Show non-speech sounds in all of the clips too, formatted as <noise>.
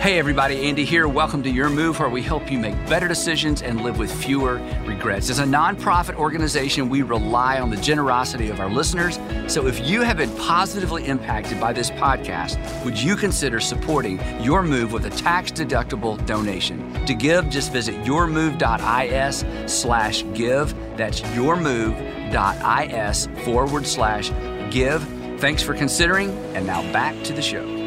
Hey, everybody, Andy here. Welcome to Your Move, where we help you make better decisions and live with fewer regrets. As a nonprofit organization, we rely on the generosity of our listeners. So if you have been positively impacted by this podcast, would you consider supporting Your Move with a tax deductible donation? To give, just visit yourmove.is slash give. That's yourmove.is forward slash give. Thanks for considering, and now back to the show.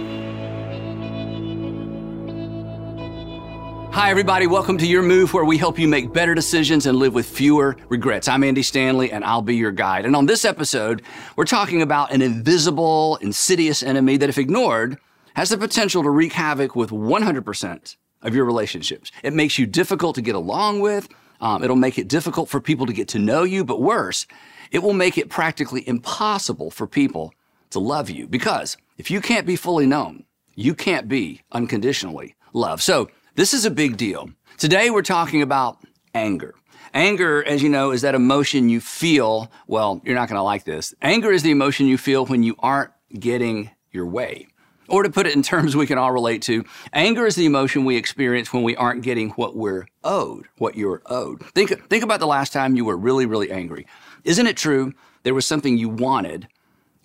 Hi, everybody. Welcome to Your Move, where we help you make better decisions and live with fewer regrets. I'm Andy Stanley, and I'll be your guide. And on this episode, we're talking about an invisible, insidious enemy that, if ignored, has the potential to wreak havoc with 100% of your relationships. It makes you difficult to get along with. Um, it'll make it difficult for people to get to know you, but worse, it will make it practically impossible for people to love you because if you can't be fully known, you can't be unconditionally loved. So, this is a big deal. Today we're talking about anger. Anger, as you know, is that emotion you feel. Well, you're not going to like this. Anger is the emotion you feel when you aren't getting your way. Or to put it in terms we can all relate to, anger is the emotion we experience when we aren't getting what we're owed, what you're owed. Think, think about the last time you were really, really angry. Isn't it true there was something you wanted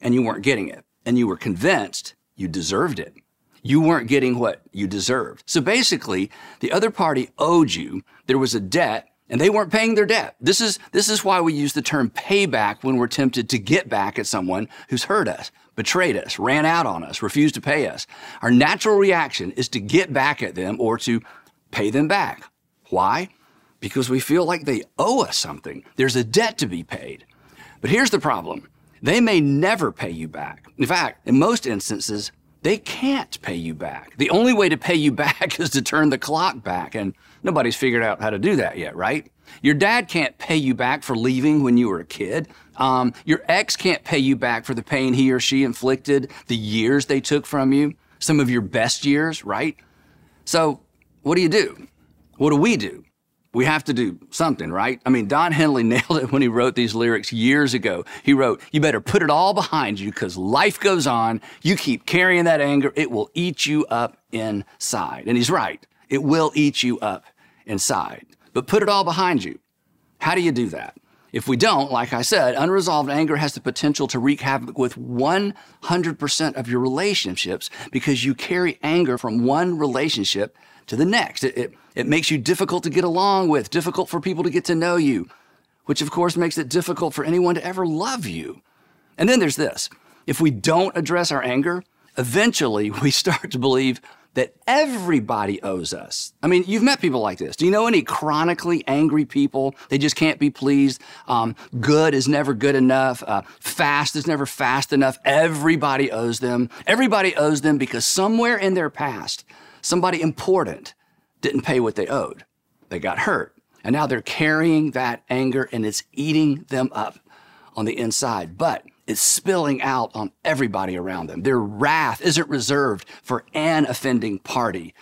and you weren't getting it, and you were convinced you deserved it? You weren't getting what you deserved. So basically, the other party owed you. There was a debt and they weren't paying their debt. This is, this is why we use the term payback when we're tempted to get back at someone who's hurt us, betrayed us, ran out on us, refused to pay us. Our natural reaction is to get back at them or to pay them back. Why? Because we feel like they owe us something. There's a debt to be paid. But here's the problem. They may never pay you back. In fact, in most instances, they can't pay you back. The only way to pay you <laughs> back is to turn the clock back, and nobody's figured out how to do that yet, right? Your dad can't pay you back for leaving when you were a kid. Um, your ex can't pay you back for the pain he or she inflicted, the years they took from you, some of your best years, right? So, what do you do? What do we do? We have to do something, right? I mean, Don Henley <laughs> nailed it when he wrote these lyrics years ago. He wrote, You better put it all behind you because life goes on. You keep carrying that anger, it will eat you up inside. And he's right. It will eat you up inside. But put it all behind you. How do you do that? If we don't, like I said, unresolved anger has the potential to wreak havoc with 100% of your relationships because you carry anger from one relationship to the next. It, it, it makes you difficult to get along with, difficult for people to get to know you, which of course makes it difficult for anyone to ever love you. And then there's this if we don't address our anger, eventually <laughs> we start to believe that everybody owes us. I mean, you've met people like this. Do you know any chronically angry people? They just can't be pleased. Um, good is never good enough. Uh, fast is never fast enough. Everybody owes them. Everybody owes them because somewhere in their past, somebody important didn't pay what they owed. They got hurt. And now they're carrying that anger and it's eating them up on the inside. But it's spilling out on everybody around them. Their wrath isn't reserved for an offending party.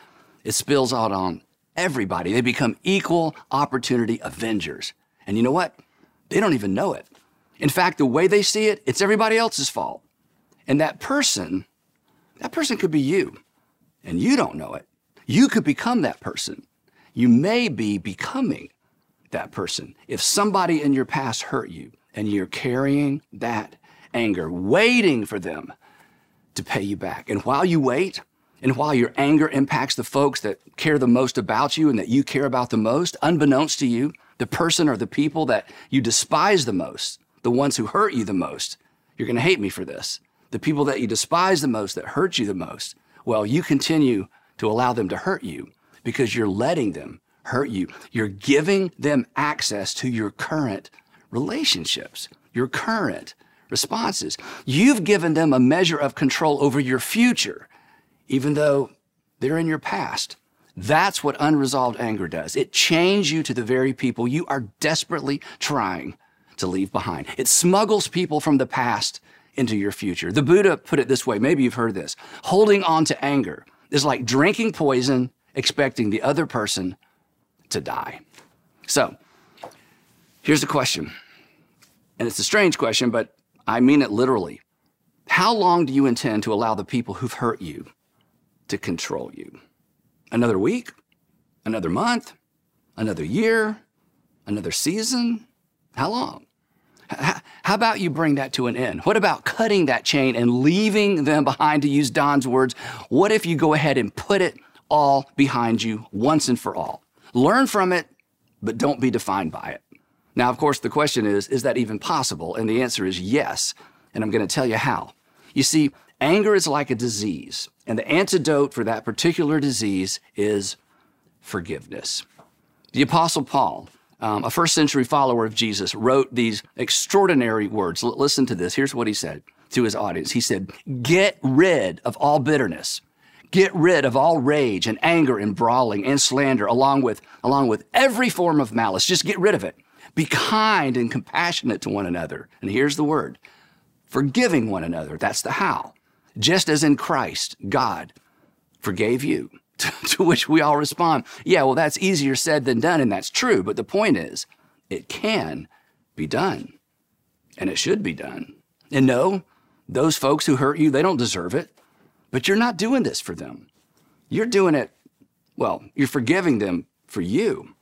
It spills out on everybody. They become equal opportunity avengers. And you know what? They don't even know it. In fact, the way they see it, it's everybody else's fault. And that person, that person could be you and you don't know it. You could become that person. You may be becoming that person. If somebody in your past hurt you and you're carrying that anger, waiting for them to pay you back. And while you wait, and while your anger impacts the folks that care the most about you and that you care about the most, unbeknownst to you, the person or the people that you despise the most, the ones who hurt you the most, you're going to hate me for this. The people that you despise the most, that hurt you the most, well, you continue to allow them to hurt you because you're letting them hurt you. You're giving them access to your current relationships, your current responses. You've given them a measure of control over your future, even though they're in your past. That's what unresolved anger does. It chains you to the very people you are desperately trying to leave behind. It smuggles people from the past into your future. The Buddha put it this way maybe you've heard this holding on to anger is like drinking poison, expecting the other person to die. So, here's a question. And it's a strange question, but I mean it literally. How long do you intend to allow the people who've hurt you to control you? Another week? Another month? Another year? Another season? How long? How about you bring that to an end? What about cutting that chain and leaving them behind, to use Don's words? What if you go ahead and put it all behind you once and for all? Learn from it, but don't be defined by it. Now, of course, the question is is that even possible? And the answer is yes. And I'm going to tell you how. You see, anger is like a disease, and the antidote for that particular disease is forgiveness. The Apostle Paul, um, a first century follower of Jesus, wrote these extraordinary words. L- listen to this. Here's what he said to his audience He said, Get rid of all bitterness. Get rid of all rage and anger and brawling and slander, along with, along with every form of malice. Just get rid of it. Be kind and compassionate to one another. And here's the word forgiving one another. That's the how. Just as in Christ, God forgave you. <laughs> to which we all respond, yeah, well, that's easier said than done, and that's true. But the point is, it can be done, and it should be done. And no, those folks who hurt you, they don't deserve it, but you're not doing this for them. You're doing it, well, you're forgiving them for you.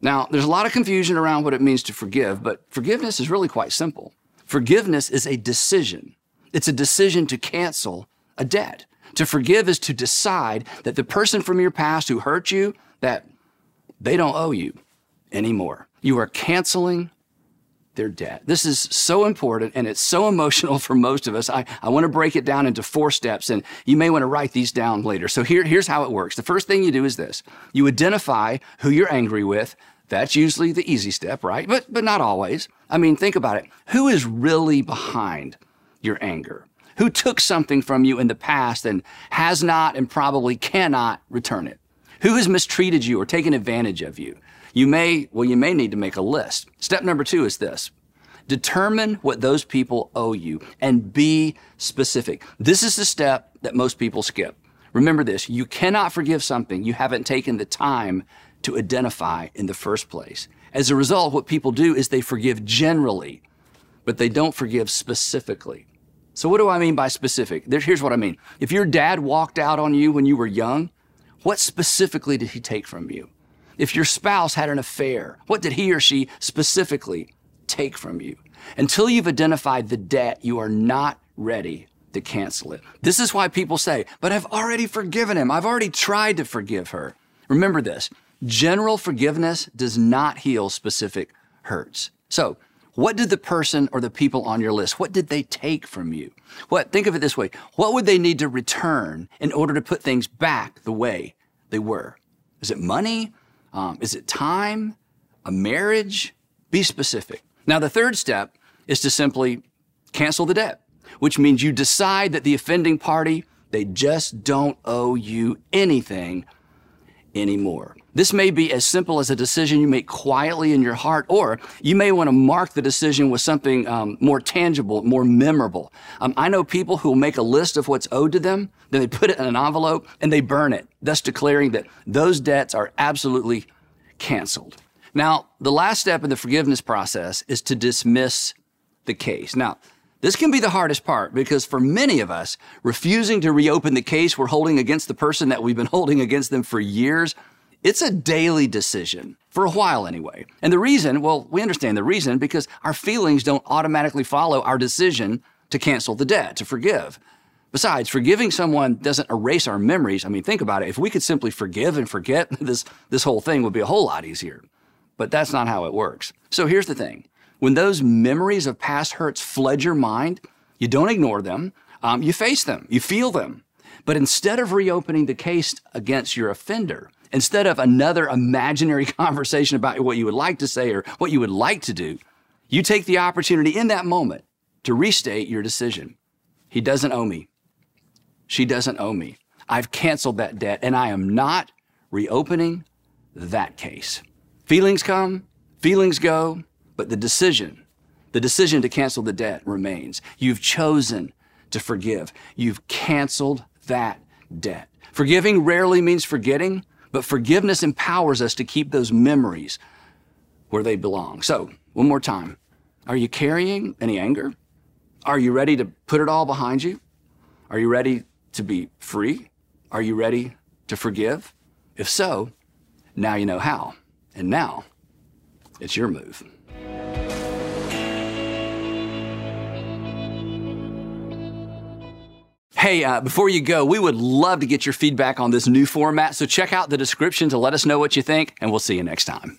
Now, there's a lot of confusion around what it means to forgive, but forgiveness is really quite simple. Forgiveness is a decision. It's a decision to cancel a debt. To forgive is to decide that the person from your past who hurt you, that they don't owe you anymore. You are canceling their debt. This is so important and it's so <laughs> emotional for most of us. I, I want to break it down into four steps and you may want to write these down later. So here, here's how it works. The first thing you do is this. You identify who you're angry with. That's usually the easy step, right? But, but not always. I mean, think about it. Who is really behind your anger? Who took something from you in the past and has not and probably cannot return it? Who has mistreated you or taken advantage of you? You may, well, you may need to make a list. Step number two is this. Determine what those people owe you and be specific. This is the step that most people skip. Remember this, you cannot forgive something you haven't taken the time to identify in the first place. As a result, what people do is they forgive generally, but they don't forgive specifically. So, what do I mean by specific? Here's what I mean. If your dad walked out on you when you were young, what specifically did he take from you? If your spouse had an affair, what did he or she specifically take from you? Until you've identified the debt, you are not ready to cancel it. This is why people say, but I've already forgiven him. I've already tried to forgive her. Remember this general forgiveness does not heal specific hurts. So, what did the person or the people on your list, what did they take from you? What, think of it this way. What would they need to return in order to put things back the way they were? Is it money? Um, is it time? A marriage? Be specific. Now, the third step is to simply cancel the debt, which means you decide that the offending party, they just don't owe you anything anymore. This may be as simple as a decision you make quietly in your heart, or you may want to mark the decision with something um, more tangible, more memorable. Um, I know people who will make a list of what's owed to them, then they put it in an envelope and they burn it, thus declaring that those debts are absolutely canceled. Now, the last step in the forgiveness process is to dismiss the case. Now, this can be the hardest part because for many of us, refusing to reopen the case we're holding against the person that we've been <laughs> holding against them for years it's a daily decision, for a while anyway. And the reason, well, we understand the reason because our feelings don't automatically follow our decision to cancel the debt, to forgive. Besides, forgiving someone doesn't erase our memories. I mean, think about it. If we could simply forgive and forget, <laughs> this, this whole thing would be a whole lot easier. But that's not how it works. So here's the thing when those memories of past hurts flood your mind, you don't ignore them, um, you face them, you feel them. But instead of reopening the case against your offender, Instead of another imaginary <laughs> conversation about what you would like to say or what you would like to do, you take the opportunity in that moment to restate your decision. He doesn't owe me. She doesn't owe me. I've canceled that debt and I am not reopening that case. Feelings come, feelings go, but the decision, the decision to cancel the debt remains. You've chosen to forgive. You've canceled that debt. Forgiving rarely means forgetting, but forgiveness empowers us to keep those memories where they belong. So, one more time. Are you carrying any anger? Are you ready to put it all behind you? Are you ready to be free? Are you ready to forgive? If so, now you know how. And now, it's your move. Hey, uh, before you go, we would love to get your feedback on this new format, so check out the description to let us know what you think, and we'll see you next time.